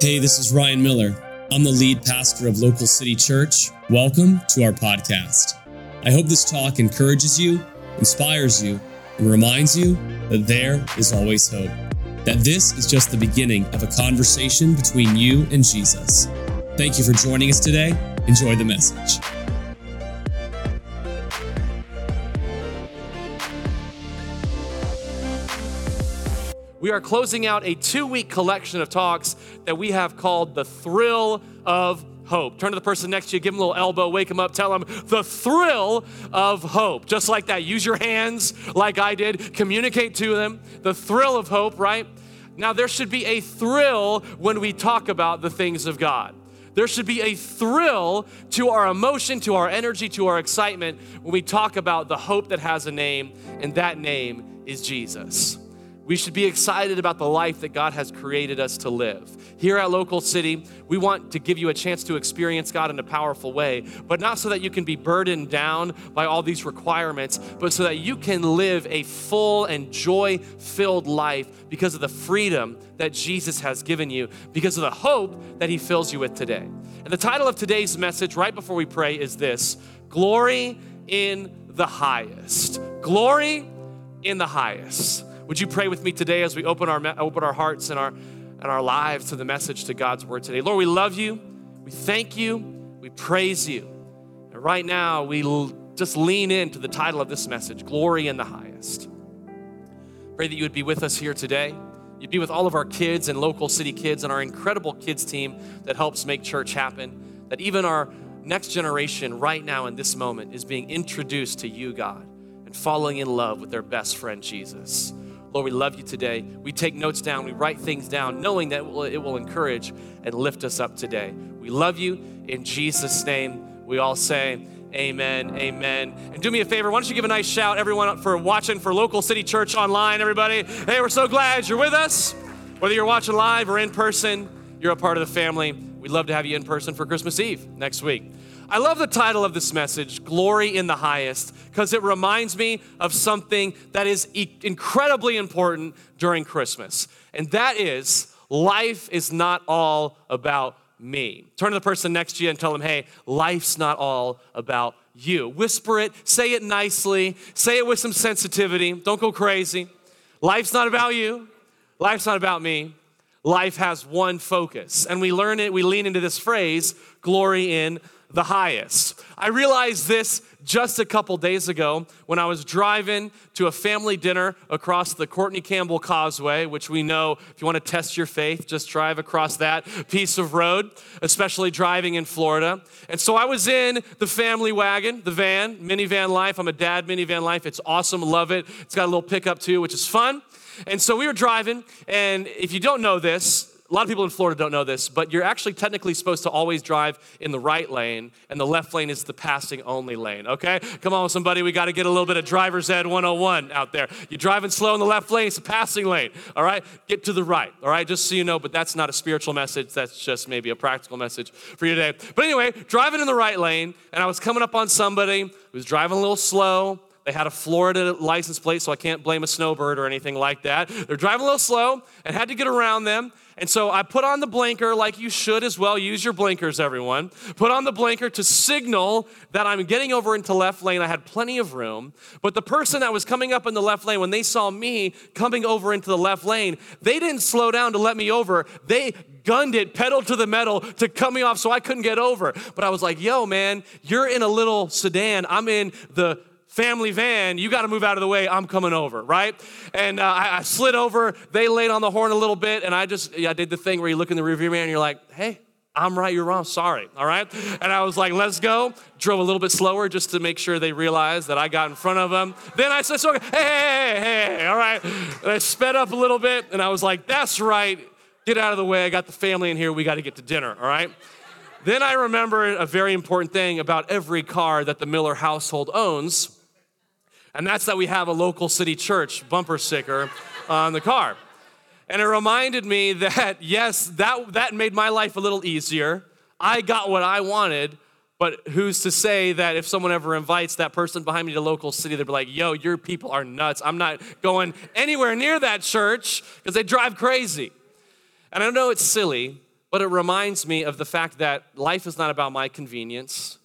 Hey, this is Ryan Miller. I'm the lead pastor of Local City Church. Welcome to our podcast. I hope this talk encourages you, inspires you, and reminds you that there is always hope. That this is just the beginning of a conversation between you and Jesus. Thank you for joining us today. Enjoy the message. We are closing out a two week collection of talks that we have called The Thrill of Hope. Turn to the person next to you, give them a little elbow, wake them up, tell them the thrill of hope. Just like that. Use your hands like I did, communicate to them the thrill of hope, right? Now, there should be a thrill when we talk about the things of God. There should be a thrill to our emotion, to our energy, to our excitement when we talk about the hope that has a name, and that name is Jesus. We should be excited about the life that God has created us to live. Here at Local City, we want to give you a chance to experience God in a powerful way, but not so that you can be burdened down by all these requirements, but so that you can live a full and joy filled life because of the freedom that Jesus has given you, because of the hope that He fills you with today. And the title of today's message, right before we pray, is this Glory in the Highest. Glory in the Highest. Would you pray with me today as we open our, open our hearts and our, and our lives to the message to God's word today? Lord, we love you. We thank you. We praise you. And right now, we l- just lean into the title of this message Glory in the Highest. Pray that you would be with us here today. You'd be with all of our kids and local city kids and our incredible kids team that helps make church happen. That even our next generation, right now in this moment, is being introduced to you, God, and falling in love with their best friend, Jesus. Lord, we love you today. We take notes down, we write things down, knowing that it will, encourage and lift us up today. We love you. In Jesus' name, we all say, Amen, amen. And do me a favor, why don't you give a nice shout, everyone, for watching for Local City Church online, everybody. Hey, we're so glad you're with us. Whether you're watching live or in person, you're a part of the family. We'd love to have you in person for Christmas Eve next week. I love the title of this message, Glory in the Highest, because it reminds me of something that is e- incredibly important during Christmas. And that is, life is not all about me. Turn to the person next to you and tell them, hey, life's not all about you. Whisper it, say it nicely, say it with some sensitivity. Don't go crazy. Life's not about you, life's not about me. Life has one focus. And we learn it, we lean into this phrase, glory in the highest. I realized this just a couple days ago when I was driving to a family dinner across the Courtney Campbell Causeway, which we know if you want to test your faith, just drive across that piece of road, especially driving in Florida. And so I was in the family wagon, the van, minivan life. I'm a dad, minivan life. It's awesome, love it. It's got a little pickup too, which is fun. And so we were driving, and if you don't know this, a lot of people in Florida don't know this, but you're actually technically supposed to always drive in the right lane, and the left lane is the passing only lane, okay? Come on, somebody, we got to get a little bit of driver's ed 101 out there. You're driving slow in the left lane, it's a passing lane, all right? Get to the right, all right? Just so you know, but that's not a spiritual message, that's just maybe a practical message for you today. But anyway, driving in the right lane, and I was coming up on somebody who was driving a little slow. They had a Florida license plate, so I can't blame a snowbird or anything like that. They're driving a little slow and had to get around them. And so I put on the blinker like you should as well. Use your blinkers, everyone. Put on the blinker to signal that I'm getting over into left lane. I had plenty of room. But the person that was coming up in the left lane, when they saw me coming over into the left lane, they didn't slow down to let me over. They gunned it pedal to the metal to cut me off so I couldn't get over. But I was like, yo, man, you're in a little sedan. I'm in the family van, you got to move out of the way. I'm coming over, right? And uh, I, I, slid over. They laid on the horn a little bit, and I just I did the thing where you look in the rearview mirror and you're like, hey. I'm right, you're wrong, sorry, all right? And I was like, let's go. Drove a little bit slower just to make sure they realized that I got in front of them. Then I said, hey, hey, hey, hey, all right? And I sped up a little bit, and I was like, that's right, get out of the way. I got the family in here, we got to get to dinner, all right? Then I remember a very important thing about every car that the Miller household owns and that's that we have a local city church bumper sticker on the car. And it reminded me that, yes, that, that made my life a little easier. I got what I wanted, but who's to say that if someone ever invites that person behind me to local city, they'd be like, yo, your people are nuts. I'm not going anywhere near that church because they drive crazy. And I know it's silly, but it reminds me of the fact that life is not about my convenience.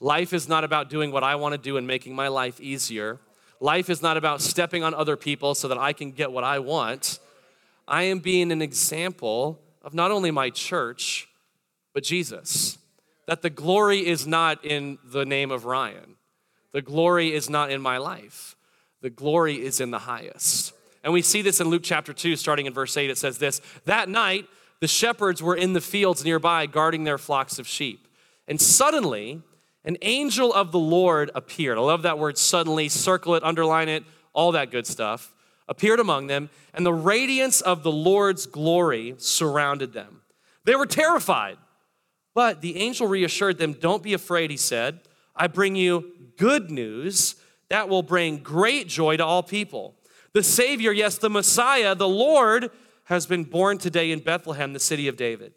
Life is not about doing what I want to do and making my life easier. Life is not about stepping on other people so that I can get what I want. I am being an example of not only my church, but Jesus. That the glory is not in the name of Ryan, the glory is not in my life, the glory is in the highest. And we see this in Luke chapter 2, starting in verse 8. It says this That night, the shepherds were in the fields nearby guarding their flocks of sheep. And suddenly, an angel of the Lord appeared. I love that word suddenly, circle it, underline it, all that good stuff. Appeared among them, and the radiance of the Lord's glory surrounded them. They were terrified. But the angel reassured them, Don't be afraid, he said. I bring you good news that will bring great joy to all people. The Savior, yes, the Messiah, the Lord, has been born today in Bethlehem, the city of David.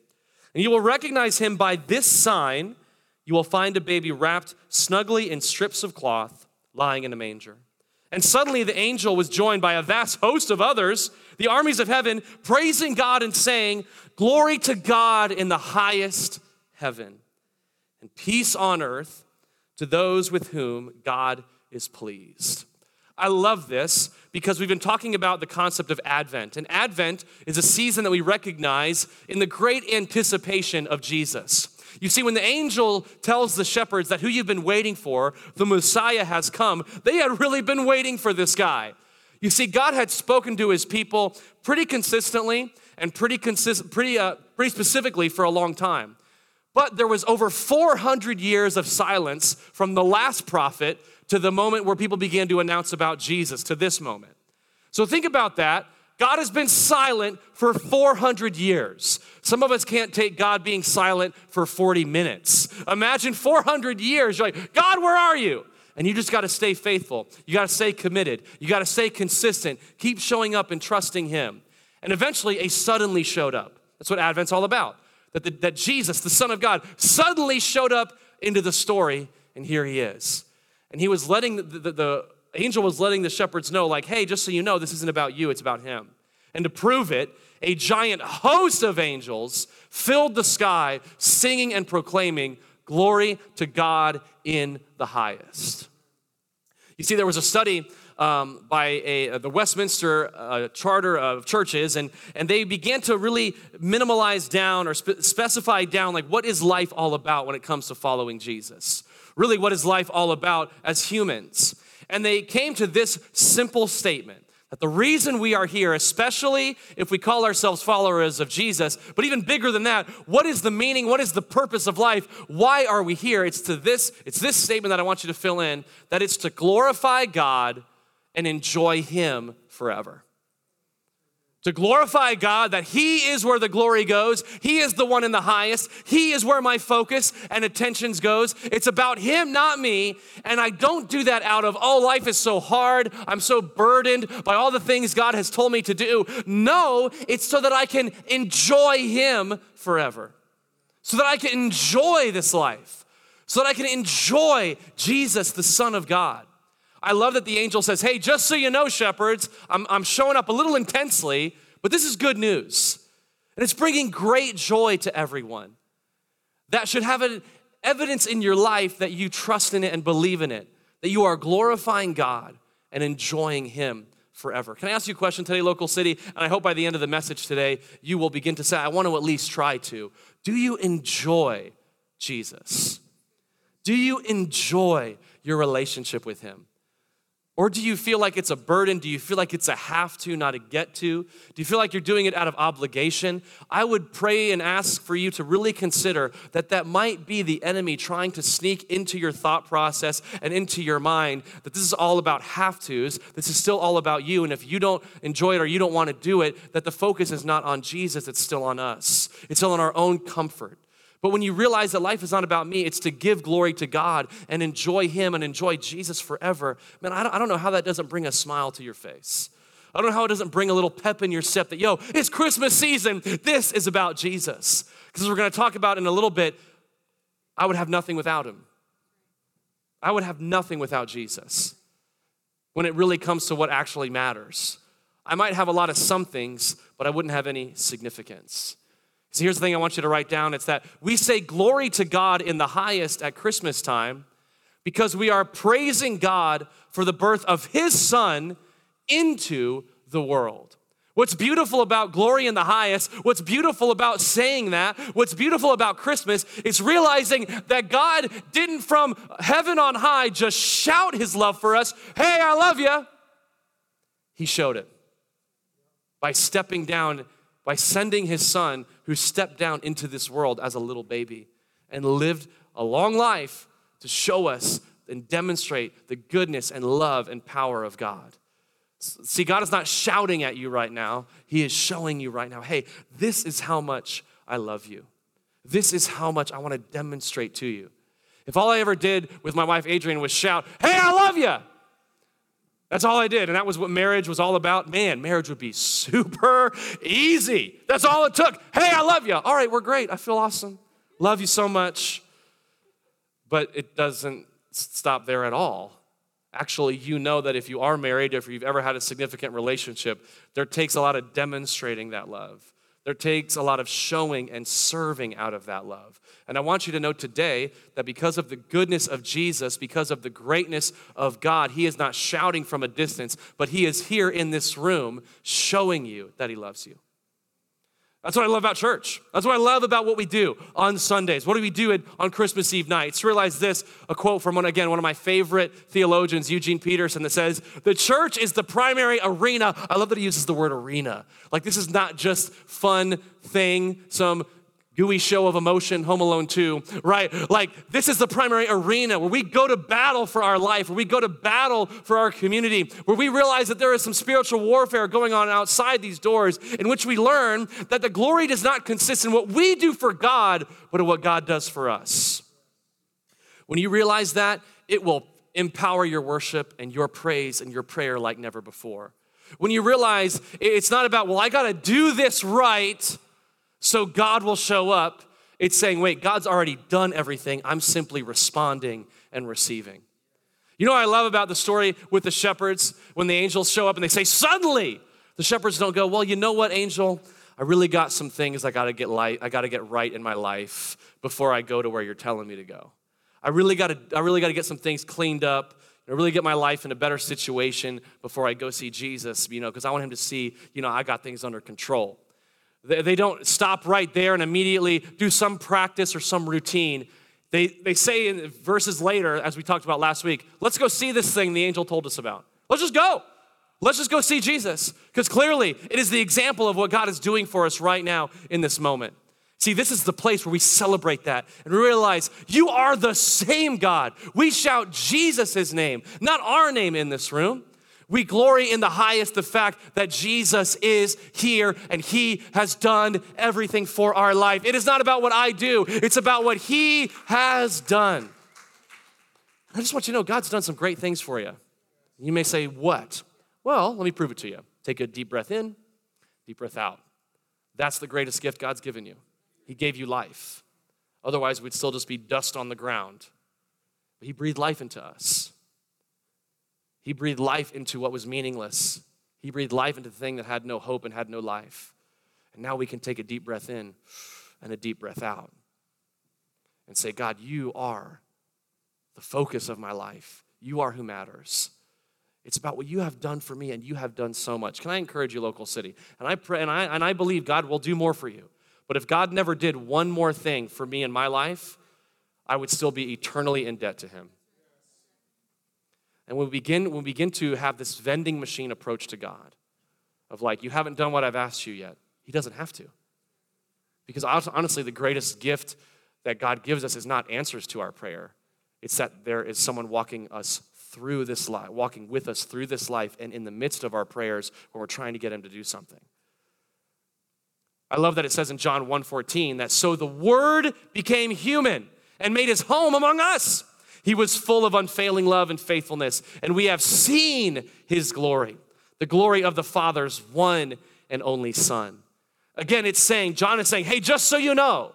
And you will recognize him by this sign. You will find a baby wrapped snugly in strips of cloth, lying in a manger. And suddenly the angel was joined by a vast host of others, the armies of heaven, praising God and saying, Glory to God in the highest heaven, and peace on earth to those with whom God is pleased. I love this because we've been talking about the concept of Advent. And Advent is a season that we recognize in the great anticipation of Jesus. You see, when the angel tells the shepherds that who you've been waiting for, the Messiah has come, they had really been waiting for this guy. You see, God had spoken to his people pretty consistently and pretty, consist- pretty, uh, pretty specifically for a long time. But there was over 400 years of silence from the last prophet to the moment where people began to announce about Jesus, to this moment. So think about that. God has been silent for 400 years. Some of us can't take God being silent for 40 minutes. Imagine 400 years. You're like, God, where are you? And you just got to stay faithful. You got to stay committed. You got to stay consistent. Keep showing up and trusting Him. And eventually, a suddenly showed up. That's what Advent's all about. That, the, that Jesus, the Son of God, suddenly showed up into the story, and here He is. And he was letting the, the, the angel was letting the shepherds know, like, hey, just so you know, this isn't about you, it's about him. And to prove it, a giant host of angels filled the sky, singing and proclaiming, Glory to God in the highest. You see, there was a study um, by a, uh, the Westminster uh, Charter of Churches, and, and they began to really minimalize down or spe- specify down, like, what is life all about when it comes to following Jesus? really what is life all about as humans. And they came to this simple statement that the reason we are here, especially if we call ourselves followers of Jesus, but even bigger than that, what is the meaning? What is the purpose of life? Why are we here? It's to this, it's this statement that I want you to fill in that it's to glorify God and enjoy Him forever to glorify God, that He is where the glory goes. He is the one in the highest. He is where my focus and attentions goes. It's about Him, not me. And I don't do that out of, oh, life is so hard. I'm so burdened by all the things God has told me to do. No, it's so that I can enjoy Him forever. So that I can enjoy this life. So that I can enjoy Jesus, the Son of God. I love that the angel says, Hey, just so you know, shepherds, I'm, I'm showing up a little intensely, but this is good news. And it's bringing great joy to everyone. That should have an evidence in your life that you trust in it and believe in it, that you are glorifying God and enjoying Him forever. Can I ask you a question today, local city? And I hope by the end of the message today, you will begin to say, I want to at least try to. Do you enjoy Jesus? Do you enjoy your relationship with Him? Or do you feel like it's a burden? Do you feel like it's a have to, not a get to? Do you feel like you're doing it out of obligation? I would pray and ask for you to really consider that that might be the enemy trying to sneak into your thought process and into your mind, that this is all about have tos. This is still all about you. And if you don't enjoy it or you don't want to do it, that the focus is not on Jesus, it's still on us. It's still on our own comfort. But when you realize that life is not about me, it's to give glory to God and enjoy Him and enjoy Jesus forever, man, I don't, I don't know how that doesn't bring a smile to your face. I don't know how it doesn't bring a little pep in your step that, yo, it's Christmas season. This is about Jesus. Because we're going to talk about in a little bit, I would have nothing without Him. I would have nothing without Jesus when it really comes to what actually matters. I might have a lot of some things, but I wouldn't have any significance. So here's the thing I want you to write down it's that we say glory to God in the highest at Christmas time because we are praising God for the birth of His Son into the world. What's beautiful about glory in the highest, what's beautiful about saying that, what's beautiful about Christmas is realizing that God didn't from heaven on high just shout his love for us, hey, I love you. He showed it by stepping down, by sending his son who stepped down into this world as a little baby and lived a long life to show us and demonstrate the goodness and love and power of God. See, God is not shouting at you right now. He is showing you right now, hey, this is how much I love you. This is how much I want to demonstrate to you. If all I ever did with my wife Adrienne was shout, hey, I love you, that's all I did. And that was what marriage was all about. Man, marriage would be super easy. That's all it took. Hey, I love you. All right, we're great. I feel awesome. Love you so much. But it doesn't stop there at all actually you know that if you are married, if you've ever had a significant relationship, there takes a lot of demonstrating that love. There takes a lot of showing and serving out of that love. And I want you to know today that because of the goodness of Jesus, because of the greatness of God, He is not shouting from a distance, but He is here in this room showing you that He loves you. That's what I love about church. That's what I love about what we do on Sundays. What do we do on Christmas Eve nights? Realize this a quote from one, again, one of my favorite theologians, Eugene Peterson, that says, The church is the primary arena. I love that he uses the word arena. Like, this is not just fun thing, some gooey show of emotion, Home Alone 2, right? Like, this is the primary arena where we go to battle for our life, where we go to battle for our community, where we realize that there is some spiritual warfare going on outside these doors, in which we learn that the glory does not consist in what we do for God, but in what God does for us. When you realize that, it will empower your worship and your praise and your prayer like never before. When you realize it's not about, well, I got to do this right so God will show up. It's saying, wait, God's already done everything. I'm simply responding and receiving. You know what I love about the story with the shepherds when the angels show up and they say, suddenly, the shepherds don't go, well, you know what, angel? I really got some things I gotta get light, I gotta get right in my life before I go to where you're telling me to go. I really gotta, I really gotta get some things cleaned up. I really get my life in a better situation before I go see Jesus, you know, because I want him to see, you know, I got things under control. They don't stop right there and immediately do some practice or some routine. They, they say in verses later, as we talked about last week, let's go see this thing the angel told us about. Let's just go. Let's just go see Jesus. Because clearly, it is the example of what God is doing for us right now in this moment. See, this is the place where we celebrate that and realize you are the same God. We shout Jesus' name, not our name in this room. We glory in the highest the fact that Jesus is here and he has done everything for our life. It is not about what I do, it's about what he has done. I just want you to know God's done some great things for you. You may say, What? Well, let me prove it to you. Take a deep breath in, deep breath out. That's the greatest gift God's given you. He gave you life. Otherwise, we'd still just be dust on the ground. But He breathed life into us. He breathed life into what was meaningless. He breathed life into the thing that had no hope and had no life. And now we can take a deep breath in and a deep breath out and say, God, you are the focus of my life. You are who matters. It's about what you have done for me, and you have done so much. Can I encourage you, local city? And I pray, and I, and I believe God will do more for you. But if God never did one more thing for me in my life, I would still be eternally in debt to Him. And we begin, we begin to have this vending machine approach to God, of like, you haven't done what I've asked you yet, He doesn't have to. Because honestly, the greatest gift that God gives us is not answers to our prayer, it's that there is someone walking us through this life, walking with us through this life, and in the midst of our prayers when we're trying to get Him to do something. I love that it says in John 1:14 that so the word became human and made his home among us. He was full of unfailing love and faithfulness, and we have seen his glory, the glory of the Father's one and only Son. Again, it's saying, John is saying, hey, just so you know,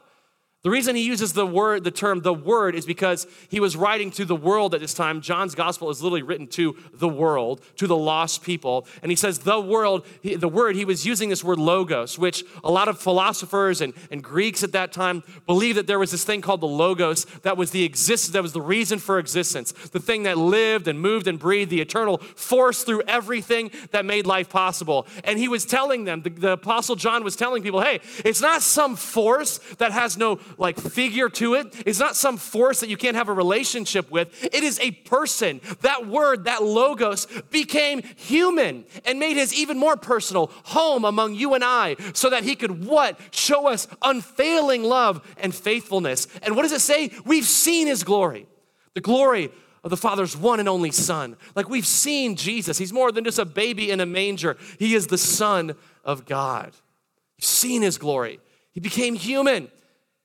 The reason he uses the word, the term the word, is because he was writing to the world at this time. John's gospel is literally written to the world, to the lost people. And he says the world, he, the word, he was using this word logos, which a lot of philosophers and, and Greeks at that time believed that there was this thing called the logos that was the existence, that was the reason for existence, the thing that lived and moved and breathed, the eternal force through everything that made life possible. And he was telling them, the, the apostle John was telling people, hey, it's not some force that has no like figure to it. It's not some force that you can't have a relationship with. It is a person. That word, that logos, became human and made his even more personal home among you and I so that he could what? Show us unfailing love and faithfulness. And what does it say? We've seen his glory. The glory of the Father's one and only Son. Like we've seen Jesus. He's more than just a baby in a manger, He is the Son of God. You've seen His glory. He became human.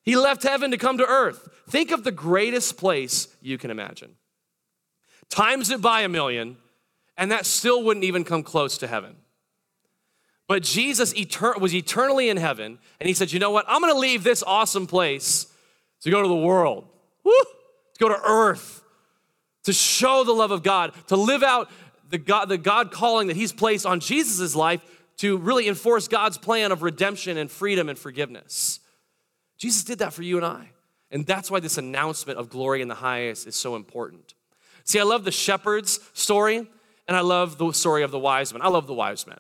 He left heaven to come to earth. Think of the greatest place you can imagine. Times it by a million, and that still wouldn't even come close to heaven. But Jesus etern- was eternally in heaven, and he said, You know what? I'm gonna leave this awesome place to go to the world, Woo! to go to earth, to show the love of God, to live out the God, the God calling that he's placed on Jesus' life to really enforce God's plan of redemption and freedom and forgiveness. Jesus did that for you and I. And that's why this announcement of glory in the highest is so important. See, I love the shepherd's story, and I love the story of the wise men. I love the wise men.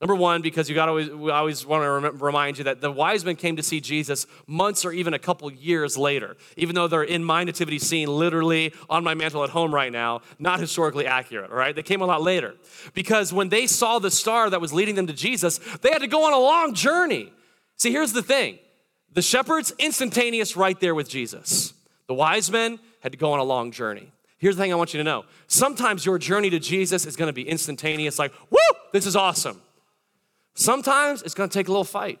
Number one, because you got always, we always want to remind you that the wise men came to see Jesus months or even a couple years later, even though they're in my nativity scene literally on my mantle at home right now, not historically accurate, all right? They came a lot later. Because when they saw the star that was leading them to Jesus, they had to go on a long journey. See, here's the thing the shepherds, instantaneous right there with Jesus. The wise men had to go on a long journey. Here's the thing I want you to know. Sometimes your journey to Jesus is going to be instantaneous, like, whoo, this is awesome. Sometimes it's going to take a little fight.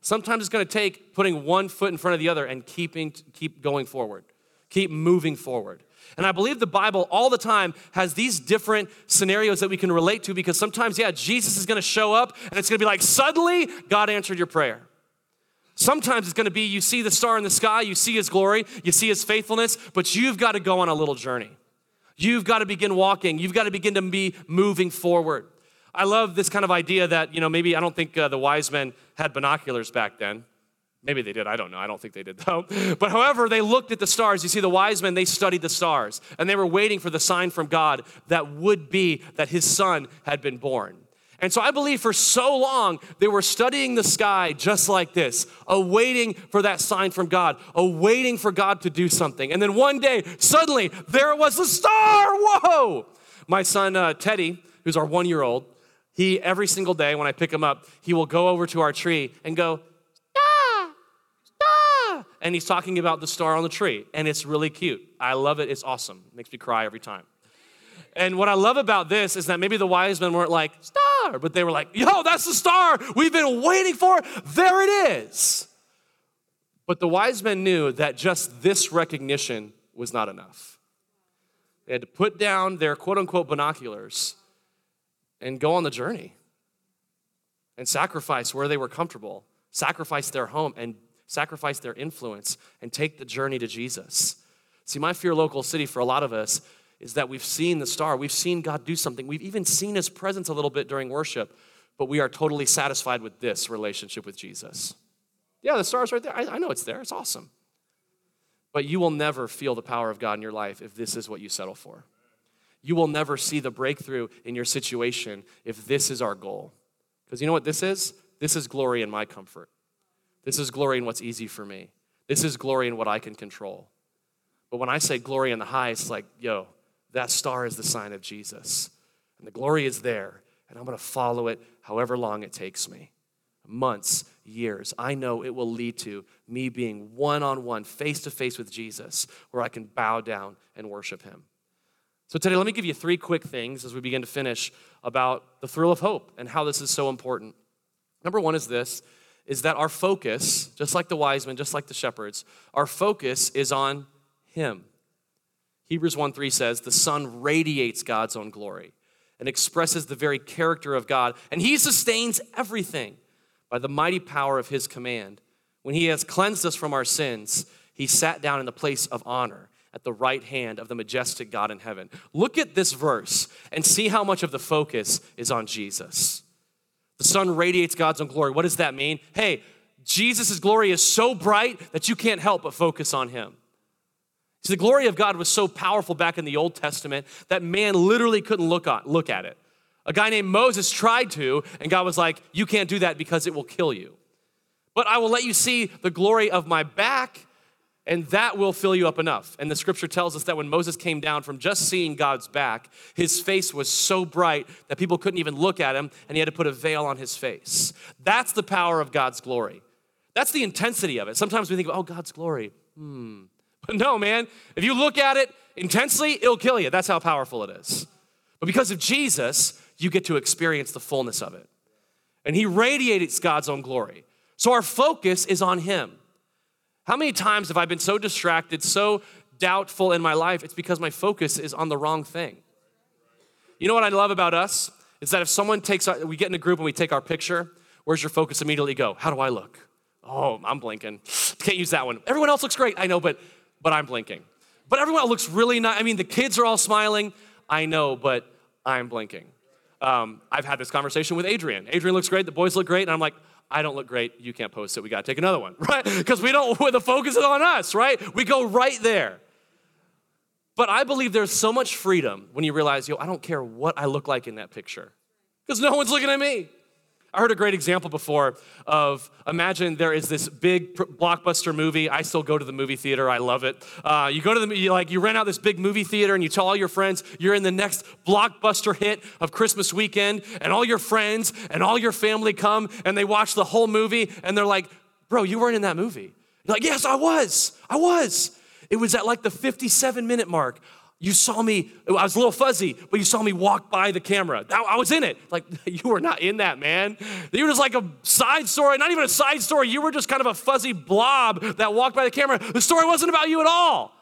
Sometimes it's going to take putting one foot in front of the other and keeping keep going forward. Keep moving forward. And I believe the Bible all the time has these different scenarios that we can relate to because sometimes, yeah, Jesus is going to show up and it's going to be like, suddenly God answered your prayer. Sometimes it's going to be you see the star in the sky, you see his glory, you see his faithfulness, but you've got to go on a little journey. You've got to begin walking. You've got to begin to be moving forward. I love this kind of idea that, you know, maybe I don't think uh, the wise men had binoculars back then. Maybe they did. I don't know. I don't think they did, though. But however, they looked at the stars. You see, the wise men, they studied the stars, and they were waiting for the sign from God that would be that his son had been born. And so I believe for so long they were studying the sky just like this, awaiting for that sign from God, awaiting for God to do something. And then one day, suddenly, there was a star. Whoa! My son uh, Teddy, who's our one year old, he every single day when I pick him up, he will go over to our tree and go, star, star. And he's talking about the star on the tree. And it's really cute. I love it. It's awesome. It makes me cry every time. And what I love about this is that maybe the wise men weren't like, star, but they were like, yo, that's the star we've been waiting for. There it is. But the wise men knew that just this recognition was not enough. They had to put down their quote unquote binoculars and go on the journey and sacrifice where they were comfortable, sacrifice their home and sacrifice their influence and take the journey to Jesus. See, my fear local city for a lot of us is that we've seen the star, we've seen God do something, we've even seen his presence a little bit during worship, but we are totally satisfied with this relationship with Jesus. Yeah, the star's right there. I, I know it's there, it's awesome. But you will never feel the power of God in your life if this is what you settle for. You will never see the breakthrough in your situation if this is our goal. Because you know what this is? This is glory in my comfort. This is glory in what's easy for me. This is glory in what I can control. But when I say glory in the highest, it's like, yo, that star is the sign of Jesus. And the glory is there. And I'm going to follow it however long it takes me months, years. I know it will lead to me being one on one, face to face with Jesus, where I can bow down and worship him. So, today, let me give you three quick things as we begin to finish about the thrill of hope and how this is so important. Number one is this is that our focus, just like the wise men, just like the shepherds, our focus is on him. Hebrews 1 3 says, The Son radiates God's own glory and expresses the very character of God, and He sustains everything by the mighty power of His command. When he has cleansed us from our sins, he sat down in the place of honor at the right hand of the majestic God in heaven. Look at this verse and see how much of the focus is on Jesus. The Son radiates God's own glory. What does that mean? Hey, Jesus' glory is so bright that you can't help but focus on him. See, the glory of God was so powerful back in the Old Testament that man literally couldn't look, on, look at it. A guy named Moses tried to, and God was like, You can't do that because it will kill you. But I will let you see the glory of my back and that will fill you up enough. And the scripture tells us that when Moses came down from just seeing God's back, his face was so bright that people couldn't even look at him, and he had to put a veil on his face. That's the power of God's glory. That's the intensity of it. Sometimes we think, oh, God's glory. Hmm. No, man, if you look at it intensely, it'll kill you. That's how powerful it is. But because of Jesus, you get to experience the fullness of it. And he radiates God's own glory. So our focus is on him. How many times have I been so distracted, so doubtful in my life? It's because my focus is on the wrong thing. You know what I love about us? Is that if someone takes, our, we get in a group and we take our picture, where's your focus immediately go? How do I look? Oh, I'm blinking. Can't use that one. Everyone else looks great. I know, but but I'm blinking. But everyone looks really nice. I mean, the kids are all smiling. I know, but I'm blinking. Um, I've had this conversation with Adrienne. Adrienne looks great. The boys look great, and I'm like, I don't look great. You can't post it. We got to take another one, right? Because we don't, the focus is on us, right? We go right there. But I believe there's so much freedom when you realize, yo, I don't care what I look like in that picture because no one's looking at me. I heard a great example before of imagine there is this big blockbuster movie. I still go to the movie theater. I love it. Uh, you go to the you like you rent out this big movie theater and you tell all your friends you're in the next blockbuster hit of Christmas weekend, and all your friends and all your family come and they watch the whole movie and they're like, "Bro, you weren't in that movie." You're like, "Yes, I was. I was." It was at like the 57 minute mark. You saw me, I was a little fuzzy, but you saw me walk by the camera. I was in it. Like, you were not in that, man. You were just like a side story, not even a side story. You were just kind of a fuzzy blob that walked by the camera. The story wasn't about you at all.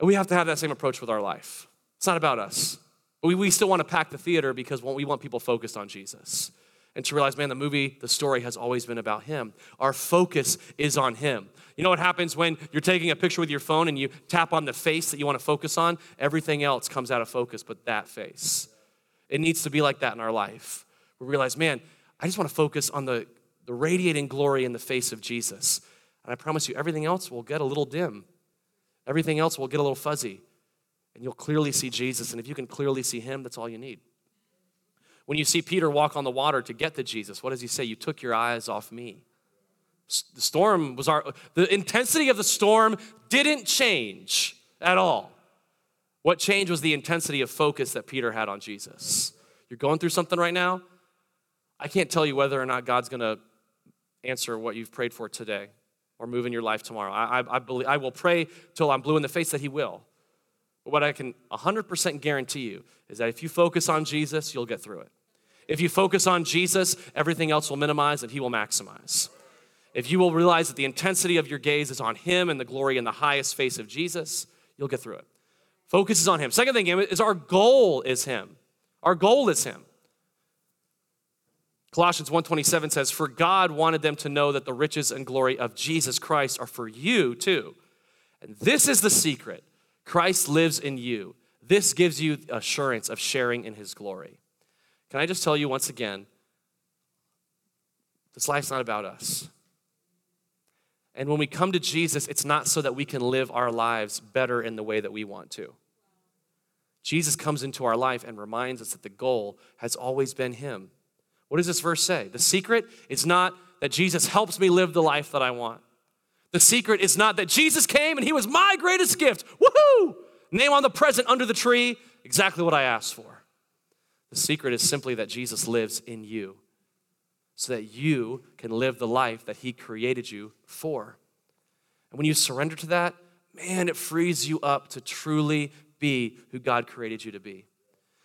And we have to have that same approach with our life. It's not about us. We, we still want to pack the theater because we want people focused on Jesus and to realize, man, the movie, the story has always been about Him. Our focus is on Him. You know what happens when you're taking a picture with your phone and you tap on the face that you want to focus on? Everything else comes out of focus but that face. It needs to be like that in our life. We realize, man, I just want to focus on the, the radiating glory in the face of Jesus. And I promise you, everything else will get a little dim. Everything else will get a little fuzzy. And you'll clearly see Jesus. And if you can clearly see Him, that's all you need. When you see Peter walk on the water to get to Jesus, what does he say? You took your eyes off me. The storm was our, the intensity of the storm didn't change at all. What changed was the intensity of focus that Peter had on Jesus. You're going through something right now. I can't tell you whether or not God's going to answer what you've prayed for today or move in your life tomorrow. I, I, I, believe, I will pray till I'm blue in the face that He will. But what I can 100% guarantee you is that if you focus on Jesus, you'll get through it. If you focus on Jesus, everything else will minimize and He will maximize. If you will realize that the intensity of your gaze is on Him and the glory in the highest face of Jesus, you'll get through it. Focus is on Him. Second thing is our goal is Him. Our goal is Him. Colossians 1:27 says, "For God wanted them to know that the riches and glory of Jesus Christ are for you too. And this is the secret. Christ lives in you. This gives you assurance of sharing in his glory. Can I just tell you once again, this life's not about us. And when we come to Jesus, it's not so that we can live our lives better in the way that we want to. Jesus comes into our life and reminds us that the goal has always been Him. What does this verse say? The secret is not that Jesus helps me live the life that I want. The secret is not that Jesus came and he was my greatest gift. Woohoo! Name on the present under the tree, exactly what I asked for. The secret is simply that Jesus lives in you so that you can live the life that he created you for. And when you surrender to that, man, it frees you up to truly be who God created you to be.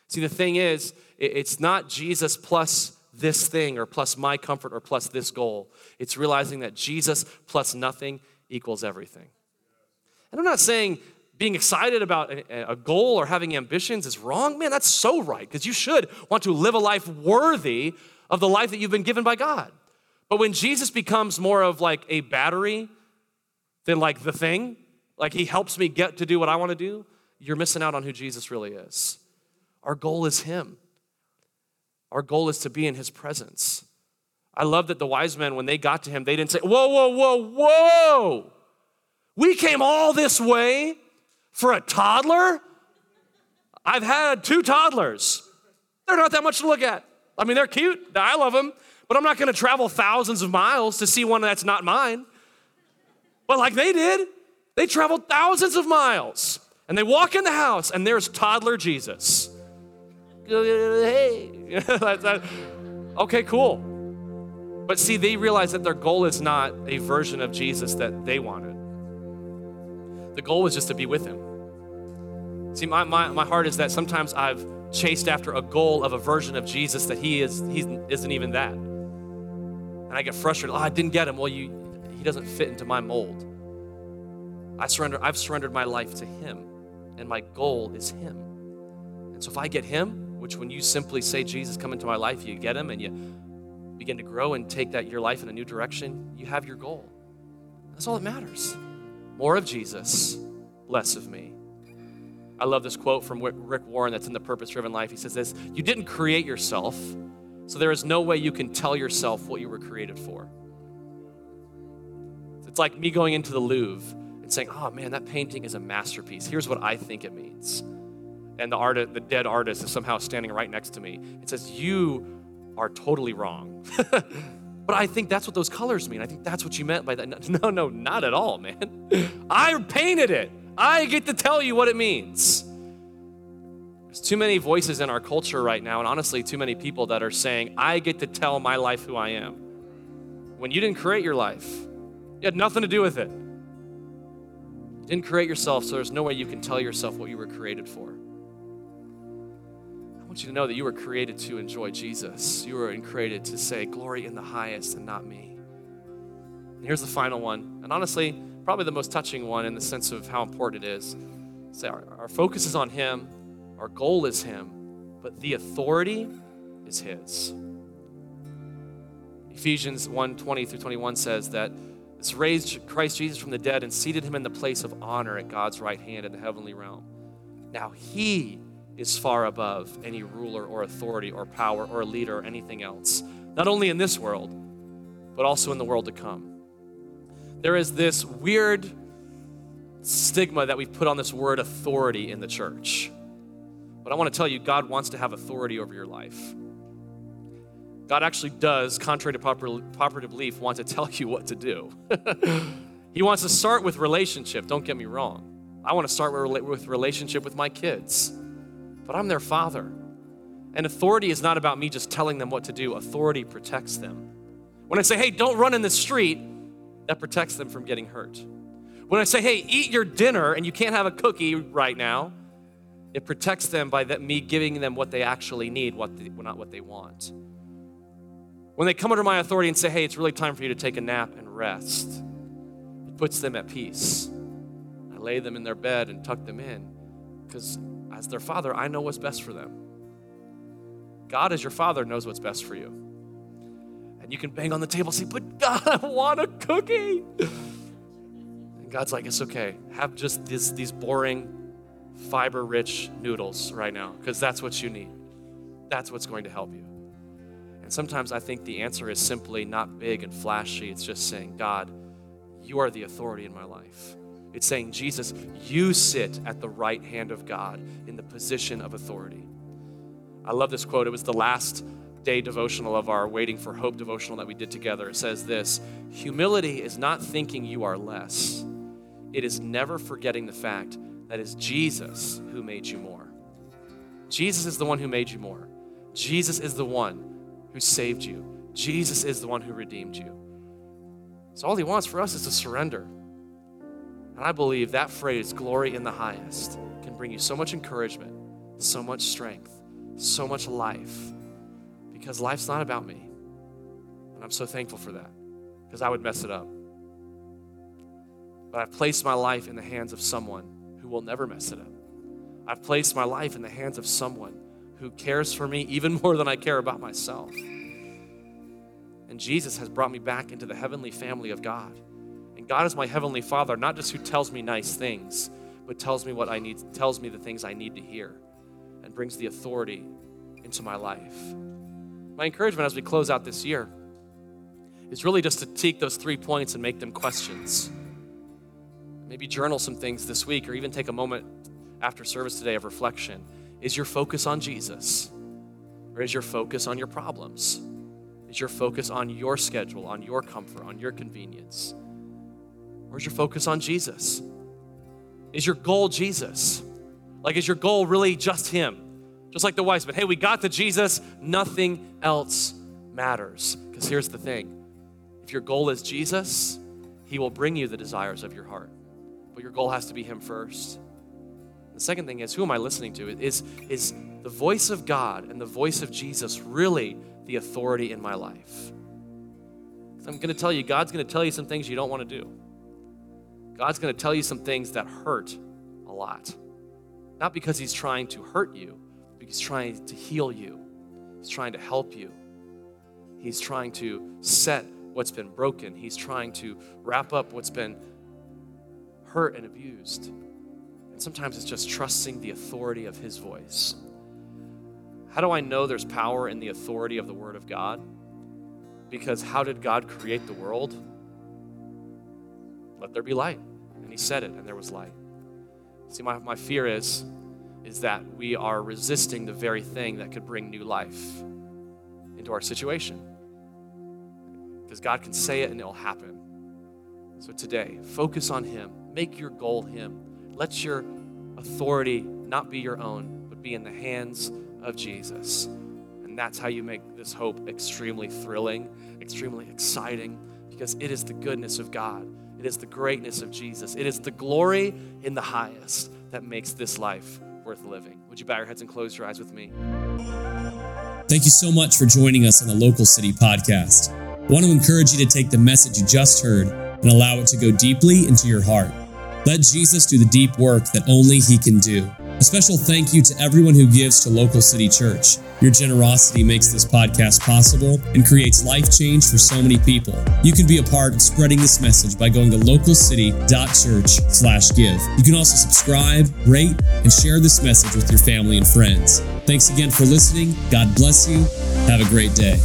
See, the thing is, it's not Jesus plus this thing or plus my comfort or plus this goal. It's realizing that Jesus plus nothing equals everything. And I'm not saying being excited about a goal or having ambitions is wrong. Man, that's so right because you should want to live a life worthy of the life that you've been given by God. But when Jesus becomes more of like a battery than like the thing, like he helps me get to do what I want to do, you're missing out on who Jesus really is. Our goal is him. Our goal is to be in his presence. I love that the wise men, when they got to him, they didn't say, Whoa, whoa, whoa, whoa. We came all this way for a toddler? I've had two toddlers. They're not that much to look at. I mean, they're cute. I love them, but I'm not going to travel thousands of miles to see one that's not mine. But like they did, they traveled thousands of miles and they walk in the house and there's toddler Jesus. Hey. okay, cool. But see, they realize that their goal is not a version of Jesus that they wanted. The goal was just to be with him. See, my, my, my heart is that sometimes I've chased after a goal of a version of Jesus that he is he isn't even that. And I get frustrated. Oh, I didn't get him. Well, you he doesn't fit into my mold. I surrender, I've surrendered my life to him, and my goal is him. And so if I get him, which when you simply say, Jesus, come into my life, you get him and you begin to grow and take that your life in a new direction, you have your goal. That's all that matters. More of Jesus, less of me. I love this quote from Rick Warren that's in The Purpose Driven Life. He says this You didn't create yourself, so there is no way you can tell yourself what you were created for. It's like me going into the Louvre and saying, Oh man, that painting is a masterpiece. Here's what I think it means. And the the dead artist is somehow standing right next to me. It says, You are totally wrong. but I think that's what those colors mean. I think that's what you meant by that. No, no, not at all, man. I painted it. I get to tell you what it means. There's too many voices in our culture right now, and honestly, too many people that are saying, I get to tell my life who I am. When you didn't create your life, you had nothing to do with it. You didn't create yourself, so there's no way you can tell yourself what you were created for. Want you to know that you were created to enjoy Jesus. You were created to say, Glory in the highest and not me. And here's the final one. And honestly, probably the most touching one in the sense of how important it is. Say our, our focus is on Him, our goal is Him, but the authority is His. Ephesians 1 20 through 21 says that it's raised Christ Jesus from the dead and seated him in the place of honor at God's right hand in the heavenly realm. Now he is far above any ruler or authority or power or leader or anything else, not only in this world, but also in the world to come there is this weird stigma that we've put on this word authority in the church. But I want to tell you, God wants to have authority over your life. God actually does, contrary to popular, popular belief, want to tell you what to do. he wants to start with relationship, don't get me wrong. I want to start with relationship with my kids, but I'm their father. And authority is not about me just telling them what to do, authority protects them. When I say, hey, don't run in the street, that protects them from getting hurt. When I say, hey, eat your dinner and you can't have a cookie right now, it protects them by that, me giving them what they actually need, what they, not what they want. When they come under my authority and say, hey, it's really time for you to take a nap and rest, it puts them at peace. I lay them in their bed and tuck them in because as their father, I know what's best for them. God, as your father, knows what's best for you. And you can bang on the table and say, But God, I want a cookie. And God's like, It's okay. Have just this, these boring, fiber rich noodles right now, because that's what you need. That's what's going to help you. And sometimes I think the answer is simply not big and flashy. It's just saying, God, you are the authority in my life. It's saying, Jesus, you sit at the right hand of God in the position of authority. I love this quote. It was the last day devotional of our Waiting for Hope devotional that we did together. It says this Humility is not thinking you are less, it is never forgetting the fact that it's Jesus who made you more. Jesus is the one who made you more. Jesus is the one who saved you. Jesus is the one who redeemed you. So all he wants for us is to surrender. And I believe that phrase, glory in the highest, can bring you so much encouragement, so much strength, so much life because life's not about me. And I'm so thankful for that because I would mess it up. But I've placed my life in the hands of someone who will never mess it up. I've placed my life in the hands of someone who cares for me even more than I care about myself. And Jesus has brought me back into the heavenly family of God. God is my heavenly Father, not just who tells me nice things, but tells me what I need, tells me the things I need to hear, and brings the authority into my life. My encouragement as we close out this year is really just to take those three points and make them questions. Maybe journal some things this week or even take a moment after service today of reflection. Is your focus on Jesus? Or is your focus on your problems? Is your focus on your schedule, on your comfort, on your convenience? Or is your focus on Jesus? Is your goal Jesus? Like, is your goal really just Him? Just like the wise men. Hey, we got to Jesus, nothing else matters. Because here's the thing if your goal is Jesus, He will bring you the desires of your heart. But your goal has to be Him first. The second thing is who am I listening to? Is, is the voice of God and the voice of Jesus really the authority in my life? I'm going to tell you, God's going to tell you some things you don't want to do. God's going to tell you some things that hurt a lot. Not because He's trying to hurt you, but He's trying to heal you. He's trying to help you. He's trying to set what's been broken. He's trying to wrap up what's been hurt and abused. And sometimes it's just trusting the authority of His voice. How do I know there's power in the authority of the Word of God? Because how did God create the world? Let there be light. And He said it, and there was light. See, my, my fear is, is that we are resisting the very thing that could bring new life into our situation. Because God can say it and it'll happen. So today, focus on Him. Make your goal Him. Let your authority not be your own, but be in the hands of Jesus. And that's how you make this hope extremely thrilling, extremely exciting, because it is the goodness of God. It is the greatness of Jesus. It is the glory in the highest that makes this life worth living. Would you bow your heads and close your eyes with me? Thank you so much for joining us on the Local City Podcast. I want to encourage you to take the message you just heard and allow it to go deeply into your heart. Let Jesus do the deep work that only He can do. A special thank you to everyone who gives to Local City Church. Your generosity makes this podcast possible and creates life change for so many people. You can be a part of spreading this message by going to localcity.church/give. You can also subscribe, rate, and share this message with your family and friends. Thanks again for listening. God bless you. Have a great day.